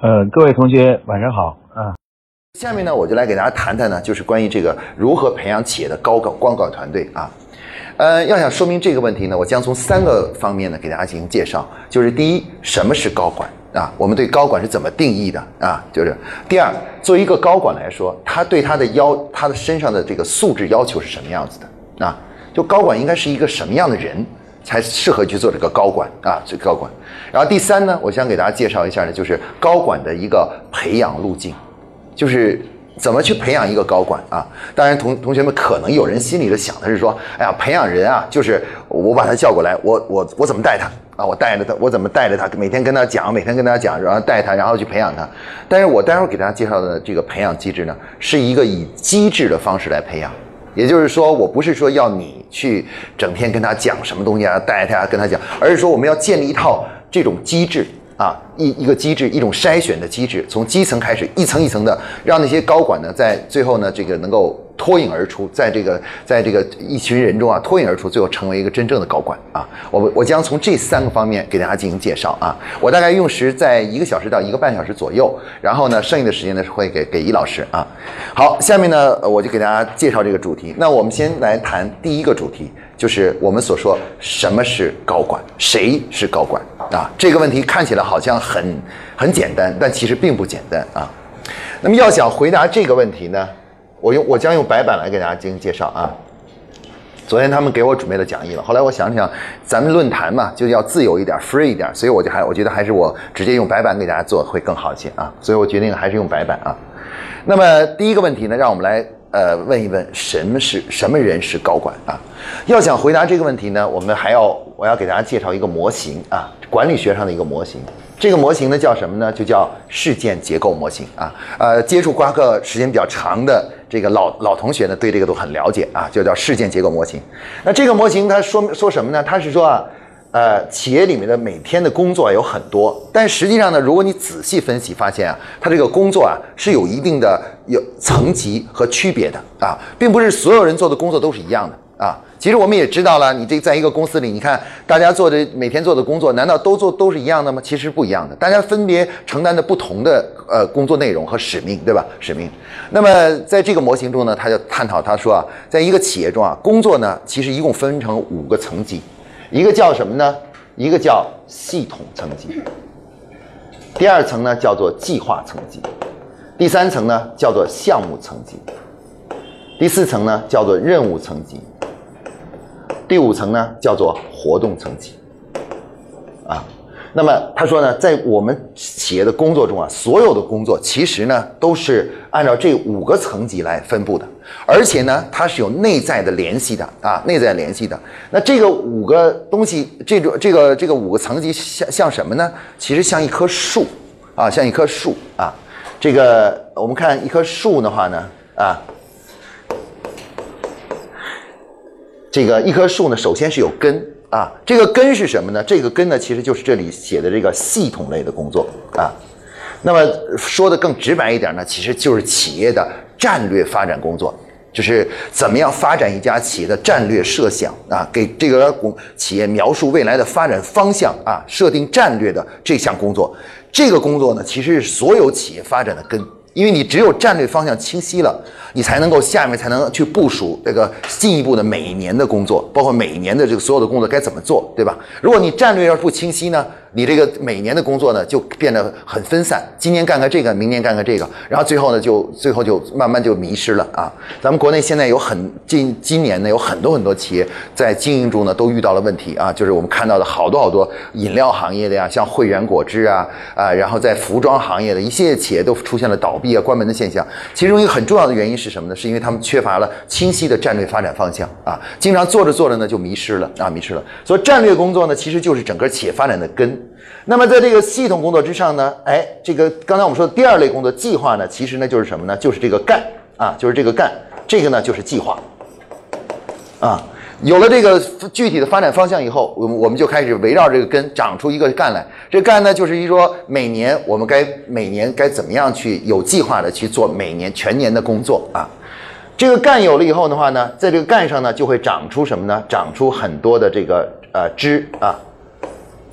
呃，各位同学晚上好啊。下面呢，我就来给大家谈谈呢，就是关于这个如何培养企业的高管光管团队啊。呃，要想说明这个问题呢，我将从三个方面呢给大家进行介绍。就是第一，什么是高管啊？我们对高管是怎么定义的啊？就是第二，作为一个高管来说，他对他的要他的身上的这个素质要求是什么样子的啊？就高管应该是一个什么样的人？才适合去做这个高管啊，这高管。然后第三呢，我想给大家介绍一下呢，就是高管的一个培养路径，就是怎么去培养一个高管啊。当然，同同学们可能有人心里的想的是说，哎呀，培养人啊，就是我把他叫过来，我我我怎么带他啊？我带着他，我怎么带着他？每天跟他讲，每天跟他讲，然后带他，然后去培养他。但是我待会儿给大家介绍的这个培养机制呢，是一个以机制的方式来培养。也就是说，我不是说要你去整天跟他讲什么东西啊，带他跟他讲，而是说我们要建立一套这种机制啊，一一个机制，一种筛选的机制，从基层开始，一层一层的，让那些高管呢，在最后呢，这个能够。脱颖而出，在这个在这个一群人中啊，脱颖而出，最后成为一个真正的高管啊！我我将从这三个方面给大家进行介绍啊！我大概用时在一个小时到一个半小时左右，然后呢，剩下的时间呢会给给易老师啊。好，下面呢我就给大家介绍这个主题。那我们先来谈第一个主题，就是我们所说什么是高管，谁是高管啊？这个问题看起来好像很很简单，但其实并不简单啊。那么要想回答这个问题呢？我用我将用白板来给大家进行介绍啊。昨天他们给我准备了讲义了，后来我想想，咱们论坛嘛就要自由一点，free 一点，所以我就还我觉得还是我直接用白板给大家做会更好一些啊。所以我决定还是用白板啊。那么第一个问题呢，让我们来呃问一问，什么是什么人是高管啊？要想回答这个问题呢，我们还要我要给大家介绍一个模型啊，管理学上的一个模型。这个模型呢叫什么呢？就叫事件结构模型啊。呃，接触瓜克时间比较长的这个老老同学呢，对这个都很了解啊，就叫事件结构模型。那这个模型它说说什么呢？它是说啊，呃，企业里面的每天的工作有很多，但实际上呢，如果你仔细分析，发现啊，它这个工作啊是有一定的有层级和区别的啊，并不是所有人做的工作都是一样的。啊，其实我们也知道了，你这在一个公司里，你看大家做的每天做的工作，难道都做都是一样的吗？其实不一样的，大家分别承担的不同的呃工作内容和使命，对吧？使命。那么在这个模型中呢，他就探讨他说啊，在一个企业中啊，工作呢其实一共分成五个层级，一个叫什么呢？一个叫系统层级，第二层呢叫做计划层级，第三层呢叫做项目层级，第四层呢叫做任务层级。第五层呢，叫做活动层级，啊，那么他说呢，在我们企业的工作中啊，所有的工作其实呢都是按照这五个层级来分布的，而且呢，它是有内在的联系的啊，内在联系的。那这个五个东西，这种这个这个五个层级像像什么呢？其实像一棵树啊，像一棵树啊。这个我们看一棵树的话呢，啊。这个一棵树呢，首先是有根啊，这个根是什么呢？这个根呢，其实就是这里写的这个系统类的工作啊。那么说的更直白一点呢，其实就是企业的战略发展工作，就是怎么样发展一家企业的战略设想啊，给这个公企业描述未来的发展方向啊，设定战略的这项工作。这个工作呢，其实是所有企业发展的根。因为你只有战略方向清晰了，你才能够下面才能去部署这个进一步的每一年的工作，包括每一年的这个所有的工作该怎么做，对吧？如果你战略要是不清晰呢？你这个每年的工作呢，就变得很分散。今年干个这个，明年干个这个，然后最后呢，就最后就慢慢就迷失了啊。咱们国内现在有很今今年呢，有很多很多企业在经营中呢，都遇到了问题啊。就是我们看到的好多好多饮料行业的呀，像汇源果汁啊啊，然后在服装行业的一系列企业都出现了倒闭啊、关门的现象。其中一个很重要的原因是什么呢？是因为他们缺乏了清晰的战略发展方向啊，经常做着做着呢就迷失了啊，迷失了。所以战略工作呢，其实就是整个企业发展的根。那么在这个系统工作之上呢，哎，这个刚才我们说的第二类工作计划呢，其实呢就是什么呢？就是这个干啊，就是这个干，这个呢就是计划啊。有了这个具体的发展方向以后，我们我们就开始围绕这个根长出一个干来。这干呢，就是一说每年我们该每年该怎么样去有计划的去做每年全年的工作啊。这个干有了以后的话呢，在这个干上呢就会长出什么呢？长出很多的这个呃枝啊。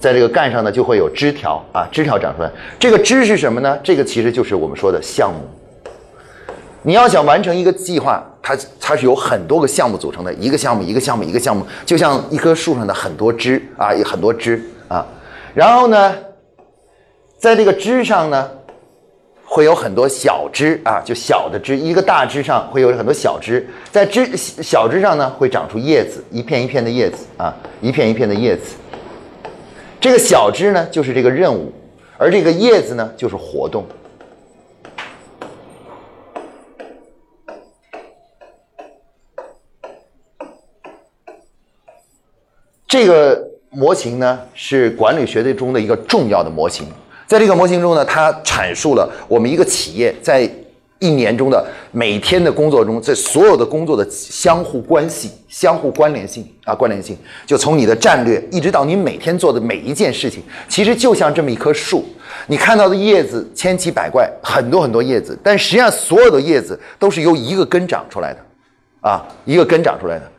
在这个干上呢就会有枝条啊，枝条长出来。这个枝是什么呢？这个其实就是我们说的项目。你要想完成一个计划，它它是由很多个项目组成的，一个项目一个项目一个项目，就像一棵树上的很多枝啊，有很多枝啊。然后呢，在这个枝上呢，会有很多小枝啊，就小的枝，一个大枝上会有很多小枝，在枝小枝上呢会长出叶子，一片一片的叶子啊，一片一片的叶子。这个小枝呢就是这个任务，而这个叶子呢就是活动。这个模型呢是管理学的中的一个重要的模型，在这个模型中呢，它阐述了我们一个企业在一年中的每天的工作中，在所有的工作的相互关系、相互关联性啊，关联性，就从你的战略一直到你每天做的每一件事情，其实就像这么一棵树，你看到的叶子千奇百怪，很多很多叶子，但实际上所有的叶子都是由一个根长出来的，啊，一个根长出来的。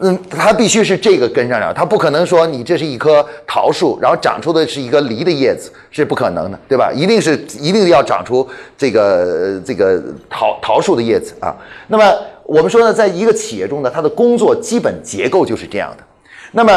嗯，它必须是这个根上长，它不可能说你这是一棵桃树，然后长出的是一个梨的叶子，是不可能的，对吧？一定是一定要长出这个这个桃桃树的叶子啊。那么我们说呢，在一个企业中呢，它的工作基本结构就是这样的。那么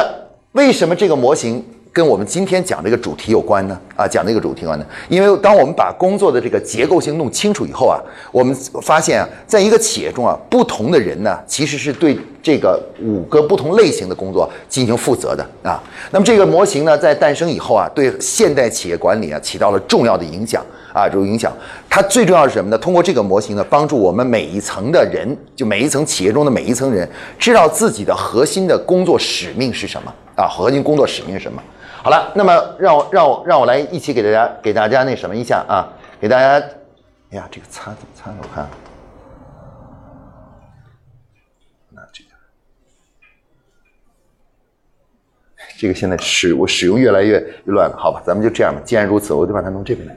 为什么这个模型？跟我们今天讲这个主题有关呢？啊，讲这个主题有关呢？因为当我们把工作的这个结构性弄清楚以后啊，我们发现啊，在一个企业中啊，不同的人呢，其实是对这个五个不同类型的工作进行负责的啊。那么这个模型呢，在诞生以后啊，对现代企业管理啊起到了重要的影响啊，这种影响。它最重要是什么呢？通过这个模型呢，帮助我们每一层的人，就每一层企业中的每一层人，知道自己的核心的工作使命是什么啊？核心工作使命是什么？好了，那么让我让我让我来一起给大家给大家那什么一下啊，给大家，哎呀，这个擦怎么擦？我看，那这个，这个现在使我使用越来越乱了，好吧，咱们就这样吧。既然如此，我就把它弄这边来。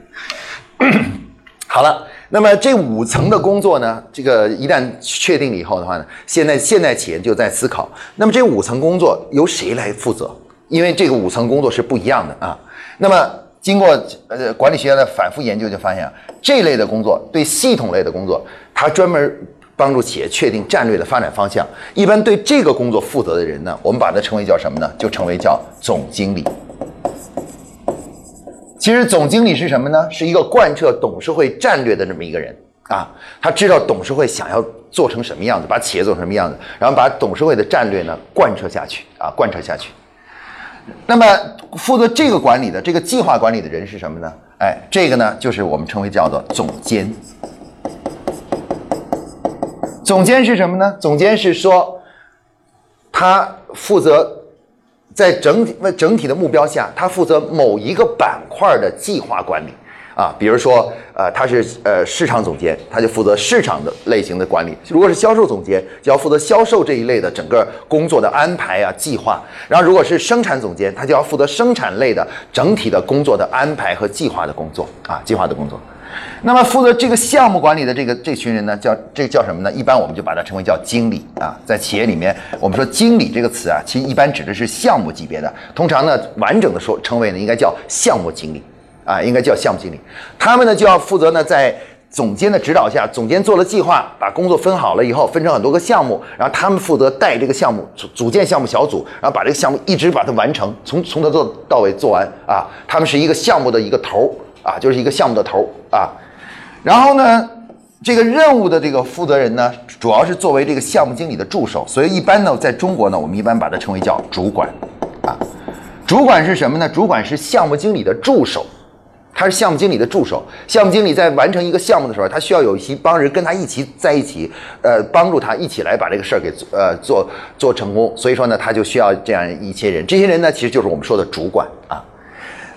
好了，那么这五层的工作呢，这个一旦确定了以后的话呢，现在现代企业就在思考，那么这五层工作由谁来负责？因为这个五层工作是不一样的啊，那么经过呃管理学家的反复研究，就发现啊，这类的工作对系统类的工作，它专门帮助企业确定战略的发展方向。一般对这个工作负责的人呢，我们把它称为叫什么呢？就称为叫总经理。其实总经理是什么呢？是一个贯彻董事会战略的这么一个人啊，他知道董事会想要做成什么样子，把企业做成什么样子，然后把董事会的战略呢贯彻下去啊，贯彻下去。那么负责这个管理的这个计划管理的人是什么呢？哎，这个呢就是我们称为叫做总监。总监是什么呢？总监是说，他负责在整体整体的目标下，他负责某一个板块的计划管理。啊，比如说，呃，他是呃市场总监，他就负责市场的类型的管理；如果是销售总监，就要负责销售这一类的整个工作的安排啊、计划。然后，如果是生产总监，他就要负责生产类的整体的工作的安排和计划的工作啊，计划的工作。那么，负责这个项目管理的这个这群人呢，叫这叫什么呢？一般我们就把它称为叫经理啊。在企业里面，我们说经理这个词啊，其实一般指的是项目级别的，通常呢，完整的说称谓呢，应该叫项目经理。啊，应该叫项目经理，他们呢就要负责呢，在总监的指导下，总监做了计划，把工作分好了以后，分成很多个项目，然后他们负责带这个项目组组建项目小组，然后把这个项目一直把它完成，从从头做到尾做完啊。他们是一个项目的一个头儿啊，就是一个项目的头啊。然后呢，这个任务的这个负责人呢，主要是作为这个项目经理的助手，所以一般呢，在中国呢，我们一般把它称为叫主管啊。主管是什么呢？主管是项目经理的助手。他是项目经理的助手，项目经理在完成一个项目的时候，他需要有一帮人跟他一起在一起，呃，帮助他一起来把这个事儿给呃做做成功。所以说呢，他就需要这样一些人，这些人呢，其实就是我们说的主管啊。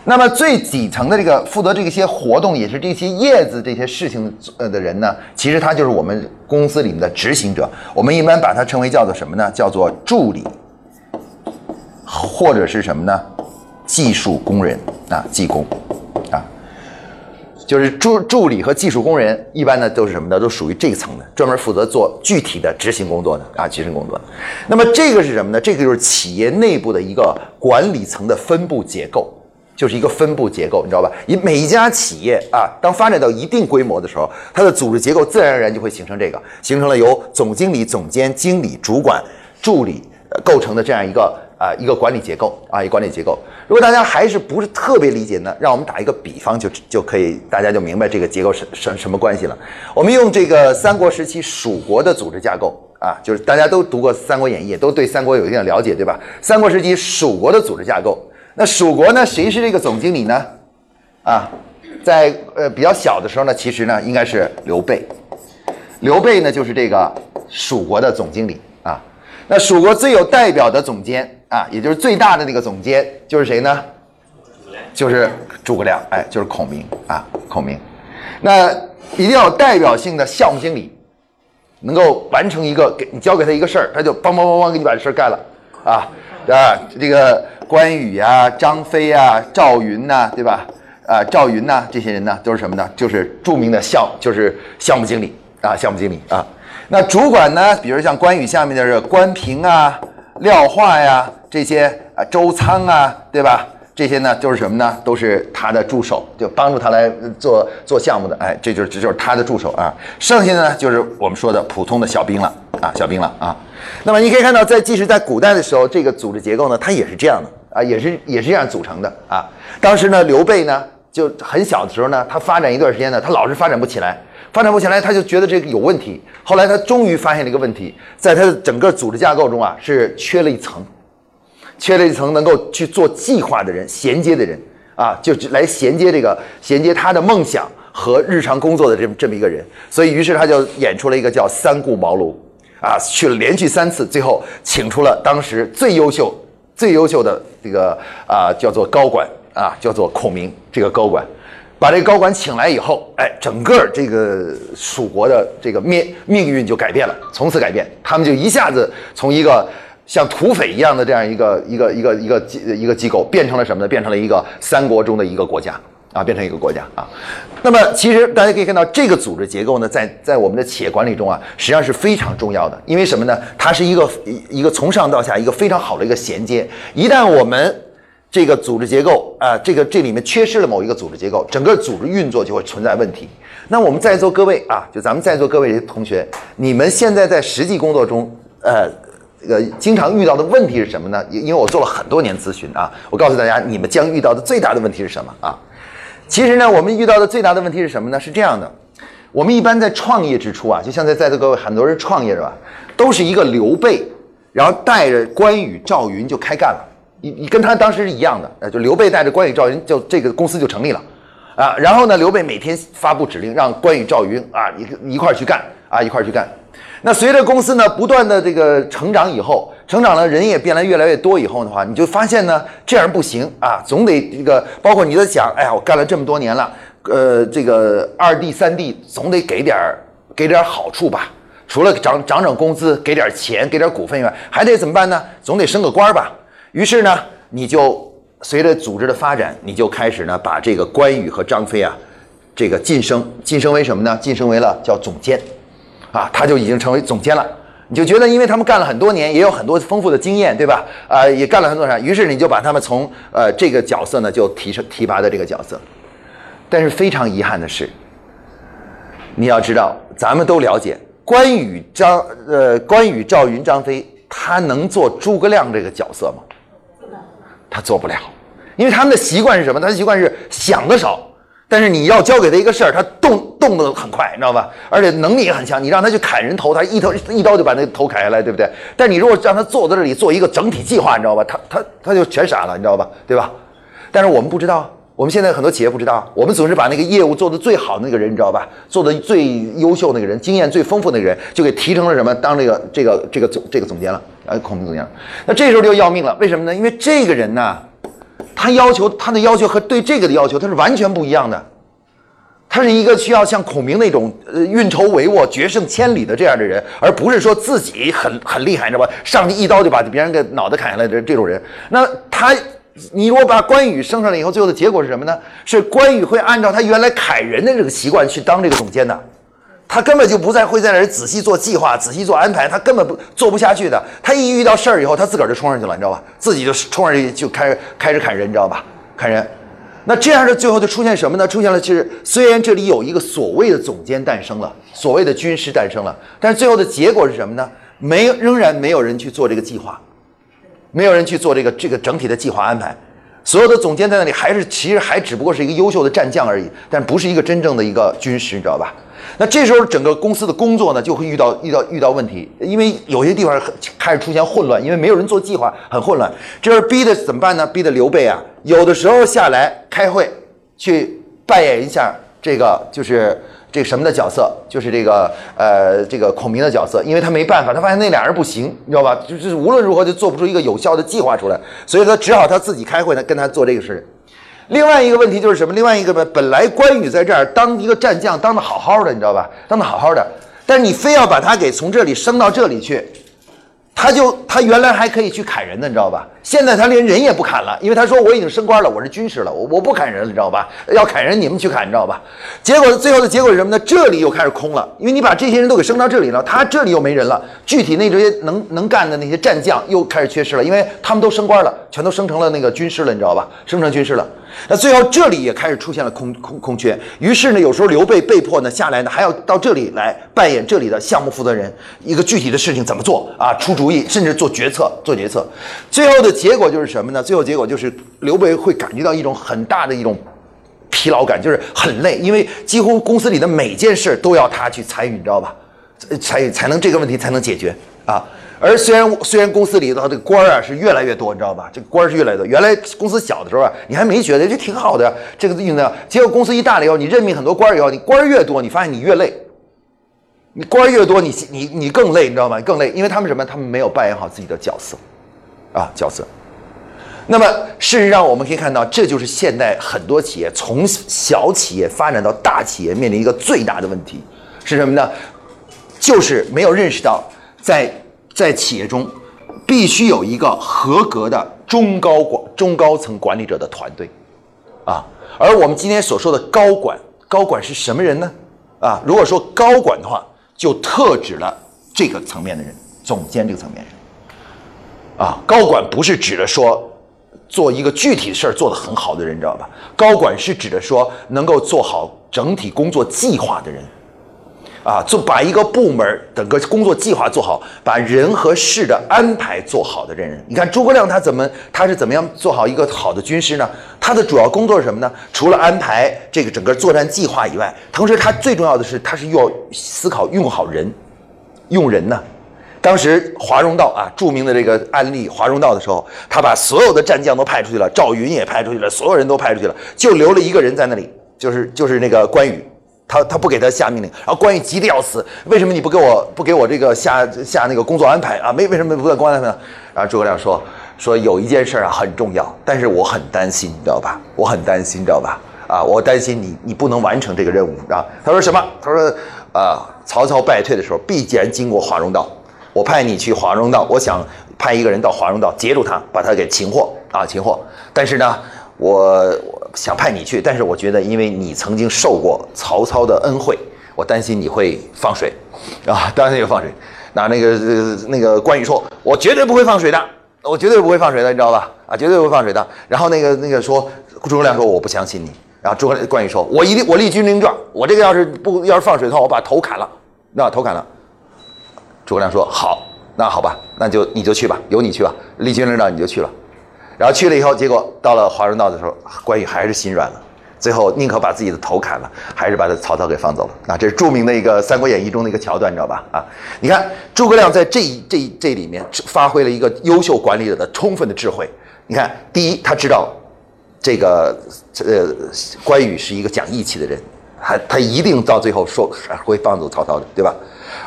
那么最底层的这个负责这些活动，也是这些叶子这些事情呃的人呢，其实他就是我们公司里面的执行者。我们一般把它称为叫做什么呢？叫做助理，或者是什么呢？技术工人啊，技工啊。就是助助理和技术工人，一般呢都是什么呢？都属于这一层的，专门负责做具体的执行工作的啊，执行工作。那么这个是什么呢？这个就是企业内部的一个管理层的分布结构。就是一个分布结构，你知道吧？以每一家企业啊，当发展到一定规模的时候，它的组织结构自然而然就会形成这个，形成了由总经理、总监、经理、主管、助理构成的这样一个啊一个管理结构啊，一个管理结构。如果大家还是不是特别理解呢，让我们打一个比方就就可以，大家就明白这个结构是什什么关系了。我们用这个三国时期蜀国的组织架构啊，就是大家都读过《三国演义》，都对三国有一定的了解，对吧？三国时期蜀国的组织架构。那蜀国呢？谁是这个总经理呢？啊，在呃比较小的时候呢，其实呢应该是刘备。刘备呢就是这个蜀国的总经理啊。那蜀国最有代表的总监啊，也就是最大的那个总监，就是谁呢？就是诸葛亮，哎，就是孔明啊，孔明。那一定要有代表性的项目经理，能够完成一个给你交给他一个事儿，他就梆梆梆梆给你把这事儿干了啊啊，这个。关羽呀，张飞呀，赵云呐，对吧？啊，赵云呐，这些人呢，都是什么呢？就是著名的项，就是项目经理啊，项目经理啊。那主管呢，比如像关羽下面的是关平啊、廖化呀这些啊，周仓啊，对吧？这些呢，都是什么呢？都是他的助手，就帮助他来做做项目的。哎，这就是这就是他的助手啊。剩下的呢，就是我们说的普通的小兵了啊，小兵了啊。那么你可以看到，在即使在古代的时候，这个组织结构呢，它也是这样的。啊，也是也是这样组成的啊。当时呢，刘备呢就很小的时候呢，他发展一段时间呢，他老是发展不起来，发展不起来，他就觉得这个有问题。后来他终于发现了一个问题，在他的整个组织架构中啊，是缺了一层，缺了一层能够去做计划的人、衔接的人啊，就来衔接这个衔接他的梦想和日常工作的这么这么一个人。所以，于是他就演出了一个叫三顾茅庐啊，去了连续三次，最后请出了当时最优秀。最优秀的这个啊，叫做高管啊，叫做孔明。这个高管，把这个高管请来以后，哎，整个这个蜀国的这个命命运就改变了，从此改变。他们就一下子从一个像土匪一样的这样一个一个一个一个机一个机构，变成了什么呢？变成了一个三国中的一个国家。啊，变成一个国家啊，那么其实大家可以看到，这个组织结构呢，在在我们的企业管理中啊，实际上是非常重要的。因为什么呢？它是一个一一个从上到下一个非常好的一个衔接。一旦我们这个组织结构啊，这个这里面缺失了某一个组织结构，整个组织运作就会存在问题。那我们在座各位啊，就咱们在座各位同学，你们现在在实际工作中，呃，这个经常遇到的问题是什么呢？因为我做了很多年咨询啊，我告诉大家，你们将遇到的最大的问题是什么啊？其实呢，我们遇到的最大的问题是什么呢？是这样的，我们一般在创业之初啊，就像在在座各位很多人创业是吧，都是一个刘备，然后带着关羽、赵云就开干了。你你跟他当时是一样的，呃，就刘备带着关羽、赵云，就这个公司就成立了，啊，然后呢，刘备每天发布指令，让关羽、赵云啊一一块儿去干啊，一块儿去干。那随着公司呢不断的这个成长以后，成长了人也变得越来越多以后的话，你就发现呢这样不行啊，总得这个包括你在想，哎呀，我干了这么多年了，呃，这个二弟三弟总得给点儿给点儿好处吧，除了涨涨涨工资，给点钱，给点股份以外，还得怎么办呢？总得升个官吧。于是呢，你就随着组织的发展，你就开始呢把这个关羽和张飞啊，这个晋升晋升为什么呢？晋升为了叫总监。啊，他就已经成为总监了，你就觉得，因为他们干了很多年，也有很多丰富的经验，对吧？啊，也干了很多啥，于是你就把他们从呃这个角色呢，就提升提拔的这个角色。但是非常遗憾的是，你要知道，咱们都了解关羽张呃关羽赵云张飞，他能做诸葛亮这个角色吗？他做不了，因为他们的习惯是什么？他的习惯是想的少。但是你要交给他一个事儿，他动动得很快，你知道吧？而且能力也很强。你让他去砍人头，他一头一刀就把那头砍下来，对不对？但你如果让他坐在这里做一个整体计划，你知道吧？他他他就全傻了，你知道吧？对吧？但是我们不知道，我们现在很多企业不知道，我们总是把那个业务做得最好的那个人，你知道吧？做的最优秀那个人，经验最丰富那个人，就给提成了什么？当这个这个这个总这个总监了，啊，孔明总监了。那这时候就要命了，为什么呢？因为这个人呢。他要求他的要求和对这个的要求，他是完全不一样的。他是一个需要像孔明那种呃运筹帷幄、决胜千里的这样的人，而不是说自己很很厉害，你知道吧？上去一刀就把别人给脑袋砍下来的这种人。那他你如果把关羽升上来以后，最后的结果是什么呢？是关羽会按照他原来砍人的这个习惯去当这个总监的，他根本就不再会在那儿仔细做计划、仔细做安排，他根本不做不下去的。他一遇到事儿以后，他自个儿就冲上去了，你知道吧？自己就冲上去就开始开始砍人，你知道吧？砍人。那这样的最后就出现什么呢？出现了，其实虽然这里有一个所谓的总监诞生了，所谓的军师诞生了，但是最后的结果是什么呢？没，仍然没有人去做这个计划，没有人去做这个这个整体的计划安排。所有的总监在那里，还是其实还只不过是一个优秀的战将而已，但不是一个真正的一个军师，你知道吧？那这时候整个公司的工作呢，就会遇到遇到遇到问题，因为有些地方开始出现混乱，因为没有人做计划，很混乱。这时候逼的怎么办呢？逼的刘备啊，有的时候下来开会，去扮演一下这个就是这什么的角色，就是这个呃这个孔明的角色，因为他没办法，他发现那俩人不行，你知道吧？就是无论如何就做不出一个有效的计划出来，所以他只好他自己开会呢，跟他做这个事。另外一个问题就是什么？另外一个呢？本来关羽在这儿当一个战将，当的好好的，你知道吧？当的好好的，但是你非要把他给从这里升到这里去。他就他原来还可以去砍人的，你知道吧？现在他连人也不砍了，因为他说我已经升官了，我是军师了，我我不砍人了，你知道吧？要砍人你们去砍，你知道吧？结果最后的结果是什么呢？这里又开始空了，因为你把这些人都给升到这里了，他这里又没人了。具体那这些能能干的那些战将又开始缺失了，因为他们都升官了，全都升成了那个军师了，你知道吧？升成军师了。那最后这里也开始出现了空空空缺，于是呢，有时候刘备被迫呢下来呢，还要到这里来扮演这里的项目负责人，一个具体的事情怎么做啊？出主意，甚至做决策，做决策。最后的结果就是什么呢？最后结果就是刘备会感觉到一种很大的一种疲劳感，就是很累，因为几乎公司里的每件事都要他去参与，你知道吧？才才能这个问题才能解决啊。而虽然虽然公司里头这个官儿啊是越来越多，你知道吧？这个官儿是越来越多。原来公司小的时候啊，你还没觉得这挺好的，这个运作。结果公司一大了以后，你任命很多官儿以后，你官儿越多，你发现你越累。你官儿越多，你你你更累，你知道吗？更累，因为他们什么？他们没有扮演好自己的角色，啊，角色。那么事实上，我们可以看到，这就是现代很多企业从小企业发展到大企业面临一个最大的问题是什么呢？就是没有认识到在。在企业中，必须有一个合格的中高管、中高层管理者的团队，啊，而我们今天所说的高管，高管是什么人呢？啊，如果说高管的话，就特指了这个层面的人，总监这个层面人，啊，高管不是指的说做一个具体的事儿做得很好的人，你知道吧？高管是指的说能够做好整体工作计划的人。啊，做把一个部门整个工作计划做好，把人和事的安排做好的人，你看诸葛亮他怎么他是怎么样做好一个好的军师呢？他的主要工作是什么呢？除了安排这个整个作战计划以外，同时他最重要的是他是要思考用好人，用人呢。当时华容道啊，著名的这个案例华容道的时候，他把所有的战将都派出去了，赵云也派出去了，所有人都派出去了，就留了一个人在那里，就是就是那个关羽。他他不给他下命令，然后关羽急得要死。为什么你不给我不给我这个下下那个工作安排啊？没为什么不在工作安排呢？然后诸葛亮说说有一件事啊很重要，但是我很担心，你知道吧？我很担心，你知道吧？啊，我担心你你不能完成这个任务啊。他说什么？他说啊，曹操败退的时候必然经过华容道，我派你去华容道，我想派一个人到华容道截住他，把他给擒获啊，擒获。但是呢，我。想派你去，但是我觉得，因为你曾经受过曹操的恩惠，我担心你会放水，啊，当然有放水。那那个那个关羽说，我绝对不会放水的，我绝对不会放水的，你知道吧？啊，绝对不会放水的。然后那个那个说，诸葛亮说我不相信你。然后诸葛关羽说，我一定我立军令状，我这个要是不要是放水的话，我把头砍了，那头砍了。诸葛亮说好，那好吧，那就你就去吧，由你去吧，立军令状你就去了。然后去了以后，结果到了华容道的时候，关羽还是心软了，最后宁可把自己的头砍了，还是把他曹操给放走了。啊，这是著名的一个《三国演义》中的一个桥段，你知道吧？啊，你看诸葛亮在这这这里面发挥了一个优秀管理者的充分的智慧。你看，第一，他知道这个呃关羽是一个讲义气的人，他他一定到最后说会放走曹操的，对吧？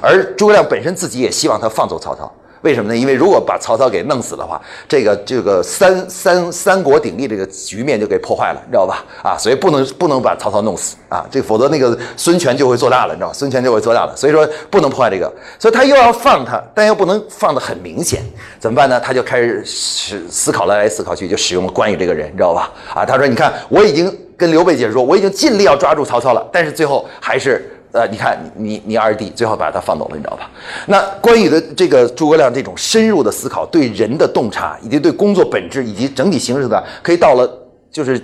而诸葛亮本身自己也希望他放走曹操。为什么呢？因为如果把曹操给弄死的话，这个这个三三三国鼎立这个局面就给破坏了，你知道吧？啊，所以不能不能把曹操弄死啊，这否则那个孙权就会做大了，你知道吧？孙权就会做大了，所以说不能破坏这个，所以他又要放他，但又不能放得很明显，怎么办呢？他就开始思思考来来思考去，就使用了关羽这个人，你知道吧？啊，他说你看我已经跟刘备解释说，我已经尽力要抓住曹操了，但是最后还是。呃，你看你你二弟最后把他放走了，你知道吧？那关羽的这个诸葛亮这种深入的思考，对人的洞察，以及对工作本质以及整体形式的，可以到了就是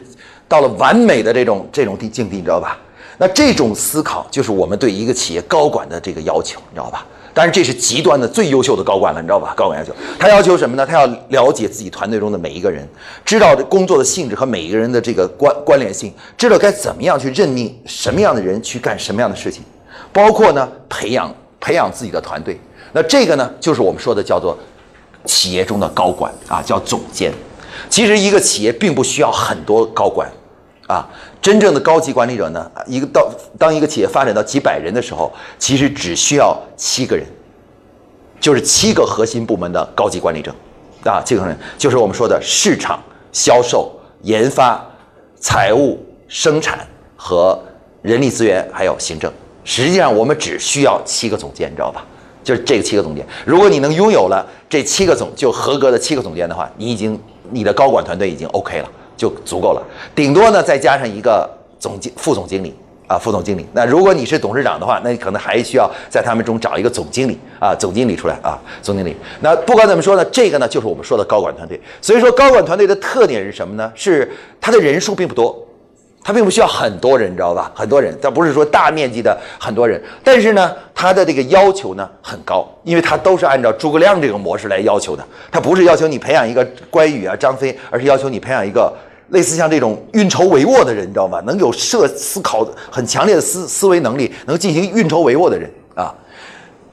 到了完美的这种这种地境地，你知道吧？那这种思考就是我们对一个企业高管的这个要求，你知道吧？当然这是极端的最优秀的高管了，你知道吧？高管要求他要求什么呢？他要了解自己团队中的每一个人，知道工作的性质和每一个人的这个关关联性，知道该怎么样去任命什么样的人去干什么样的事情，包括呢培养培养自己的团队。那这个呢，就是我们说的叫做企业中的高管啊，叫总监。其实一个企业并不需要很多高管。啊，真正的高级管理者呢，一个到当一个企业发展到几百人的时候，其实只需要七个人，就是七个核心部门的高级管理者，啊，这个人就是我们说的市场、销售、研发、财务、生产和人力资源还有行政。实际上，我们只需要七个总监，你知道吧？就是这个七个总监。如果你能拥有了这七个总，就合格的七个总监的话，你已经你的高管团队已经 OK 了。就足够了，顶多呢再加上一个总经副总经理啊，副总经理。那如果你是董事长的话，那你可能还需要在他们中找一个总经理啊，总经理出来啊，总经理。那不管怎么说呢，这个呢就是我们说的高管团队。所以说高管团队的特点是什么呢？是他的人数并不多，他并不需要很多人，你知道吧？很多人，他不是说大面积的很多人，但是呢，他的这个要求呢很高，因为他都是按照诸葛亮这个模式来要求的。他不是要求你培养一个关羽啊、张飞，而是要求你培养一个。类似像这种运筹帷幄的人，你知道吗？能有设思考很强烈的思思维能力，能进行运筹帷幄的人啊。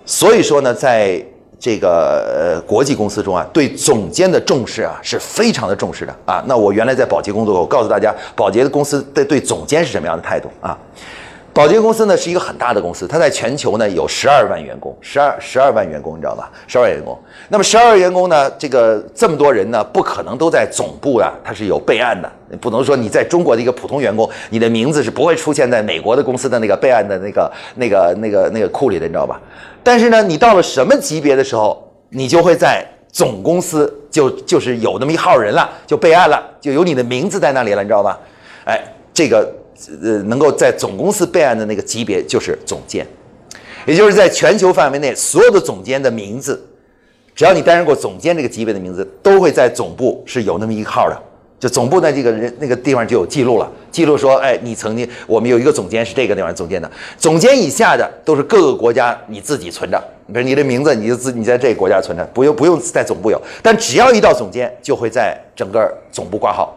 所以说呢，在这个呃国际公司中啊，对总监的重视啊是非常的重视的啊。那我原来在保洁工作，我告诉大家，保洁的公司对对总监是什么样的态度啊？保洁公司呢是一个很大的公司，它在全球呢有十二万员工，十二十二万员工，你知道吧？十二万员工。那么十二万员工呢，这个这么多人呢，不可能都在总部啊，它是有备案的，不能说你在中国的一个普通员工，你的名字是不会出现在美国的公司的那个备案的那个那个那个那个库里的，你知道吧？但是呢，你到了什么级别的时候，你就会在总公司就就是有那么一号人了，就备案了，就有你的名字在那里了，你知道吧？哎，这个。呃，能够在总公司备案的那个级别就是总监，也就是在全球范围内所有的总监的名字，只要你担任过总监这个级别的名字，都会在总部是有那么一个号的，就总部在这个人那个地方就有记录了，记录说，哎，你曾经我们有一个总监是这个地方总监的，总监以下的都是各个国家你自己存着，比如你的名字你就自你在这个国家存着，不用不用在总部有，但只要一到总监，就会在整个总部挂号。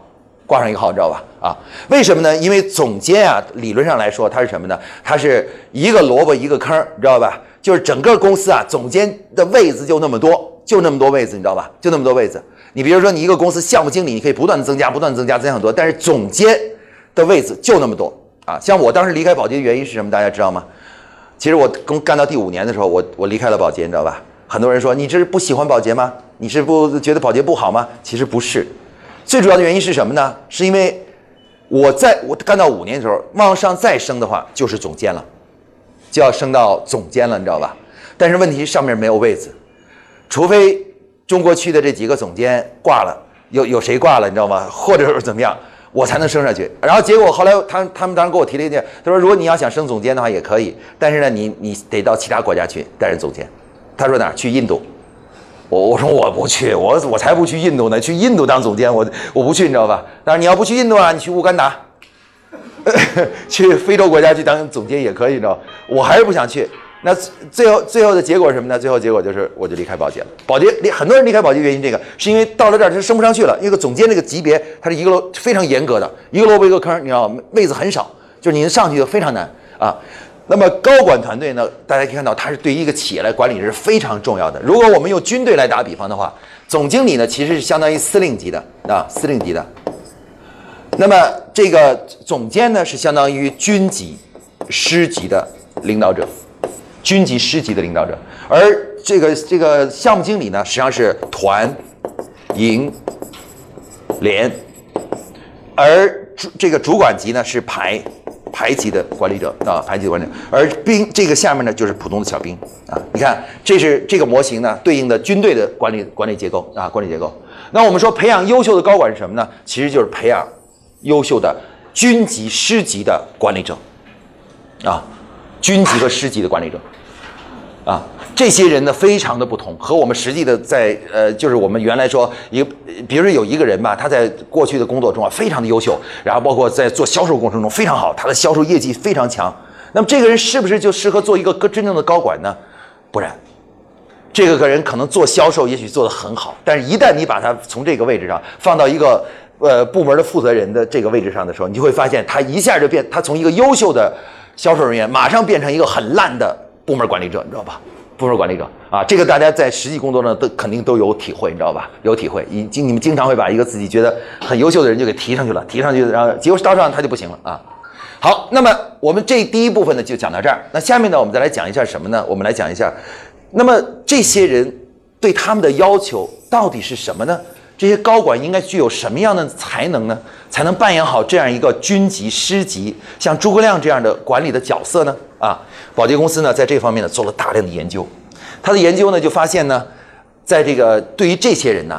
挂上一个号，你知道吧？啊，为什么呢？因为总监啊，理论上来说，它是什么呢？它是一个萝卜一个坑，你知道吧？就是整个公司啊，总监的位子就那么多，就那么多位子，你知道吧？就那么多位子。你比如说，你一个公司项目经理，你可以不断的增加，不断增加，增加很多。但是总监的位子就那么多啊。像我当时离开保洁的原因是什么？大家知道吗？其实我刚干到第五年的时候，我我离开了保洁，你知道吧？很多人说你这是不喜欢保洁吗？你是不觉得保洁不好吗？其实不是。最主要的原因是什么呢？是因为我在我干到五年的时候，往上再升的话就是总监了，就要升到总监了，你知道吧？但是问题上面没有位子，除非中国区的这几个总监挂了，有有谁挂了，你知道吗？或者是怎么样，我才能升上去。然后结果后来他他们当时给我提了一点，他说如果你要想升总监的话也可以，但是呢你你得到其他国家去担任总监。他说哪儿？去印度。我我说我不去，我我才不去印度呢，去印度当总监，我我不去，你知道吧？但是你要不去印度啊，你去乌干达，去非洲国家去当总监也可以，你知道我还是不想去。那最后最后的结果是什么呢？最后结果就是我就离开保洁了。保洁离很多人离开保洁原因这个，是因为到了这儿就升不上去了，因为总监这个级别它是一个楼非常严格的，一个萝卜一个坑，你知道位子很少，就是你上去就非常难啊。那么高管团队呢？大家可以看到，它是对于一个企业来管理是非常重要的。如果我们用军队来打比方的话，总经理呢其实是相当于司令级的啊，司令级的。那么这个总监呢是相当于军级、师级的领导者，军级、师级的领导者。而这个这个项目经理呢，实际上是团、营、连，而主这个主管级呢是排排级的管理者啊，排级的管理者，而兵这个下面呢就是普通的小兵啊。你看，这是这个模型呢对应的军队的管理管理结构啊，管理结构。那我们说培养优秀的高管是什么呢？其实就是培养优秀的军级、师级的管理者啊，军级和师级的管理者。啊，这些人呢非常的不同，和我们实际的在呃，就是我们原来说一，比如说有一个人吧，他在过去的工作中啊非常的优秀，然后包括在做销售过程中非常好，他的销售业绩非常强。那么这个人是不是就适合做一个真正的高管呢？不然，这个个人可能做销售也许做得很好，但是一旦你把他从这个位置上放到一个呃部门的负责人的这个位置上的时候，你就会发现他一下就变，他从一个优秀的销售人员马上变成一个很烂的。部门管理者，你知道吧？部门管理者啊，这个大家在实际工作中都肯定都有体会，你知道吧？有体会，已经你们经常会把一个自己觉得很优秀的人就给提上去了，提上去，然后结果到上他就不行了啊。好，那么我们这第一部分呢就讲到这儿，那下面呢我们再来讲一下什么呢？我们来讲一下，那么这些人对他们的要求到底是什么呢？这些高管应该具有什么样的才能呢？才能扮演好这样一个军级、师级，像诸葛亮这样的管理的角色呢？啊，保洁公司呢，在这方面呢做了大量的研究。他的研究呢，就发现呢，在这个对于这些人呢，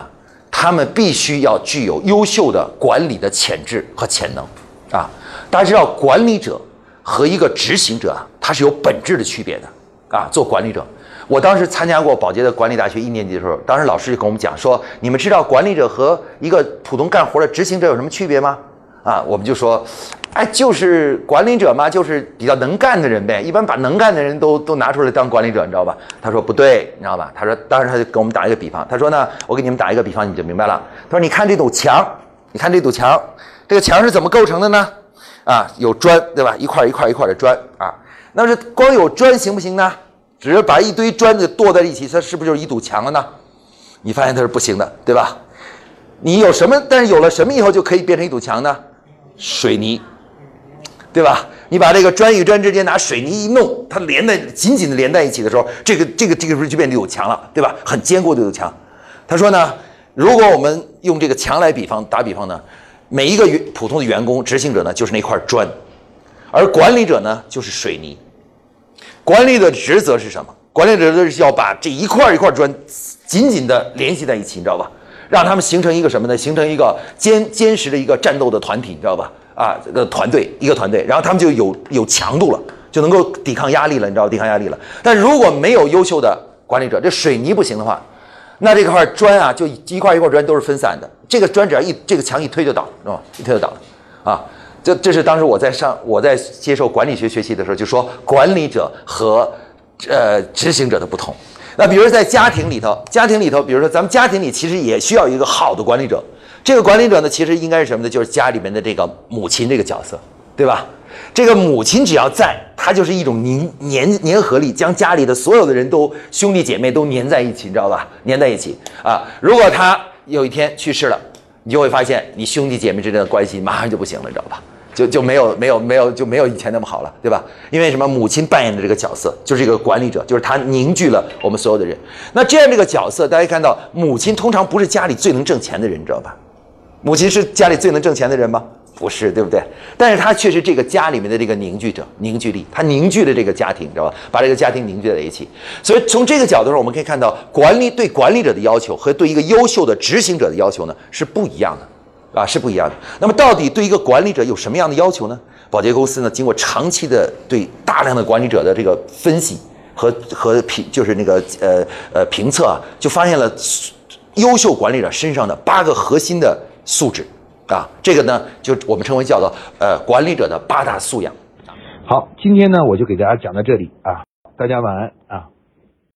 他们必须要具有优秀的管理的潜质和潜能。啊，大家知道，管理者和一个执行者啊，他是有本质的区别的。啊，做管理者。我当时参加过保洁的管理大学一年级的时候，当时老师就跟我们讲说：“你们知道管理者和一个普通干活的执行者有什么区别吗？”啊，我们就说：“哎，就是管理者嘛，就是比较能干的人呗。一般把能干的人都都拿出来当管理者，你知道吧？”他说：“不对，你知道吧？”他说：“当时他就给我们打一个比方，他说呢，我给你们打一个比方，你就明白了。他说：你看这堵墙，你看这堵墙，这个墙是怎么构成的呢？啊，有砖，对吧？一块一块一块的砖啊，那是光有砖行不行呢？”只是把一堆砖子垛在一起，它是不是就是一堵墙了呢？你发现它是不行的，对吧？你有什么？但是有了什么以后就可以变成一堵墙呢？水泥，对吧？你把这个砖与砖之间拿水泥一弄，它连在紧紧的连在一起的时候，这个这个这个时候就变成一堵墙了，对吧？很坚固的一堵墙。他说呢，如果我们用这个墙来比方打比方呢，每一个员普通的员工执行者呢就是那块砖，而管理者呢就是水泥。管理的职责是什么？管理者是要把这一块一块砖紧紧的联系在一起，你知道吧？让他们形成一个什么呢？形成一个坚坚实的一个战斗的团体，你知道吧？啊，这个团队一个团队，然后他们就有有强度了，就能够抵抗压力了，你知道抵抗压力了。但如果没有优秀的管理者，这水泥不行的话，那这块砖啊，就一块一块砖都是分散的，这个砖只要一这个墙一推就倒，是吧？一推就倒了，啊。这这是当时我在上我在接受管理学学习的时候就说管理者和呃执行者的不同。那比如在家庭里头，家庭里头，比如说咱们家庭里其实也需要一个好的管理者。这个管理者呢，其实应该是什么呢？就是家里面的这个母亲这个角色，对吧？这个母亲只要在，她就是一种粘粘粘合力，将家里的所有的人都兄弟姐妹都粘在一起，你知道吧？粘在一起啊！如果她有一天去世了，你就会发现你兄弟姐妹之间的关系马上就不行了，你知道吧？就就没有没有没有就没有以前那么好了，对吧？因为什么？母亲扮演的这个角色就是一个管理者，就是她凝聚了我们所有的人。那这样这个角色，大家看到，母亲通常不是家里最能挣钱的人，你知道吧？母亲是家里最能挣钱的人吗？不是，对不对？但是她却是这个家里面的这个凝聚者，凝聚力，她凝聚了这个家庭，知道吧？把这个家庭凝聚在一起。所以从这个角度上，我们可以看到，管理对管理者的要求和对一个优秀的执行者的要求呢是不一样的。啊，是不一样的。那么，到底对一个管理者有什么样的要求呢？保洁公司呢，经过长期的对大量的管理者的这个分析和和评，就是那个呃呃评测啊，就发现了优秀管理者身上的八个核心的素质啊。这个呢，就我们称为叫做呃管理者的八大素养。好，今天呢，我就给大家讲到这里啊，大家晚安啊。